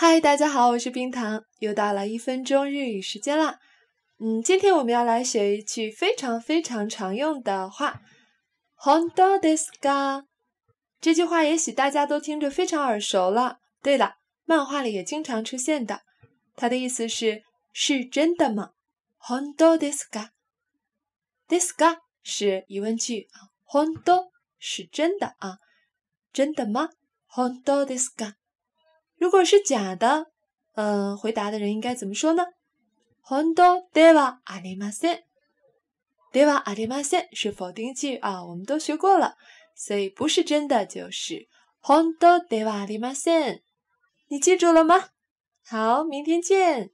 嗨，大家好，我是冰糖，又到了一分钟日语时间啦。嗯，今天我们要来学一句非常非常常用的话，本当ですか？这句话也许大家都听着非常耳熟了。对了，漫画里也经常出现的。它的意思是是真的吗？本当ですか？ですか是疑问句啊，本当是真的啊，真的吗？本当ですか？ 如果是假的，嗯，回答的人应该怎么说呢？本当ではありません。ではありません是否定句啊，我们都学过了，所以不是真的就是本当ではありません。你记住了吗？好，明天见。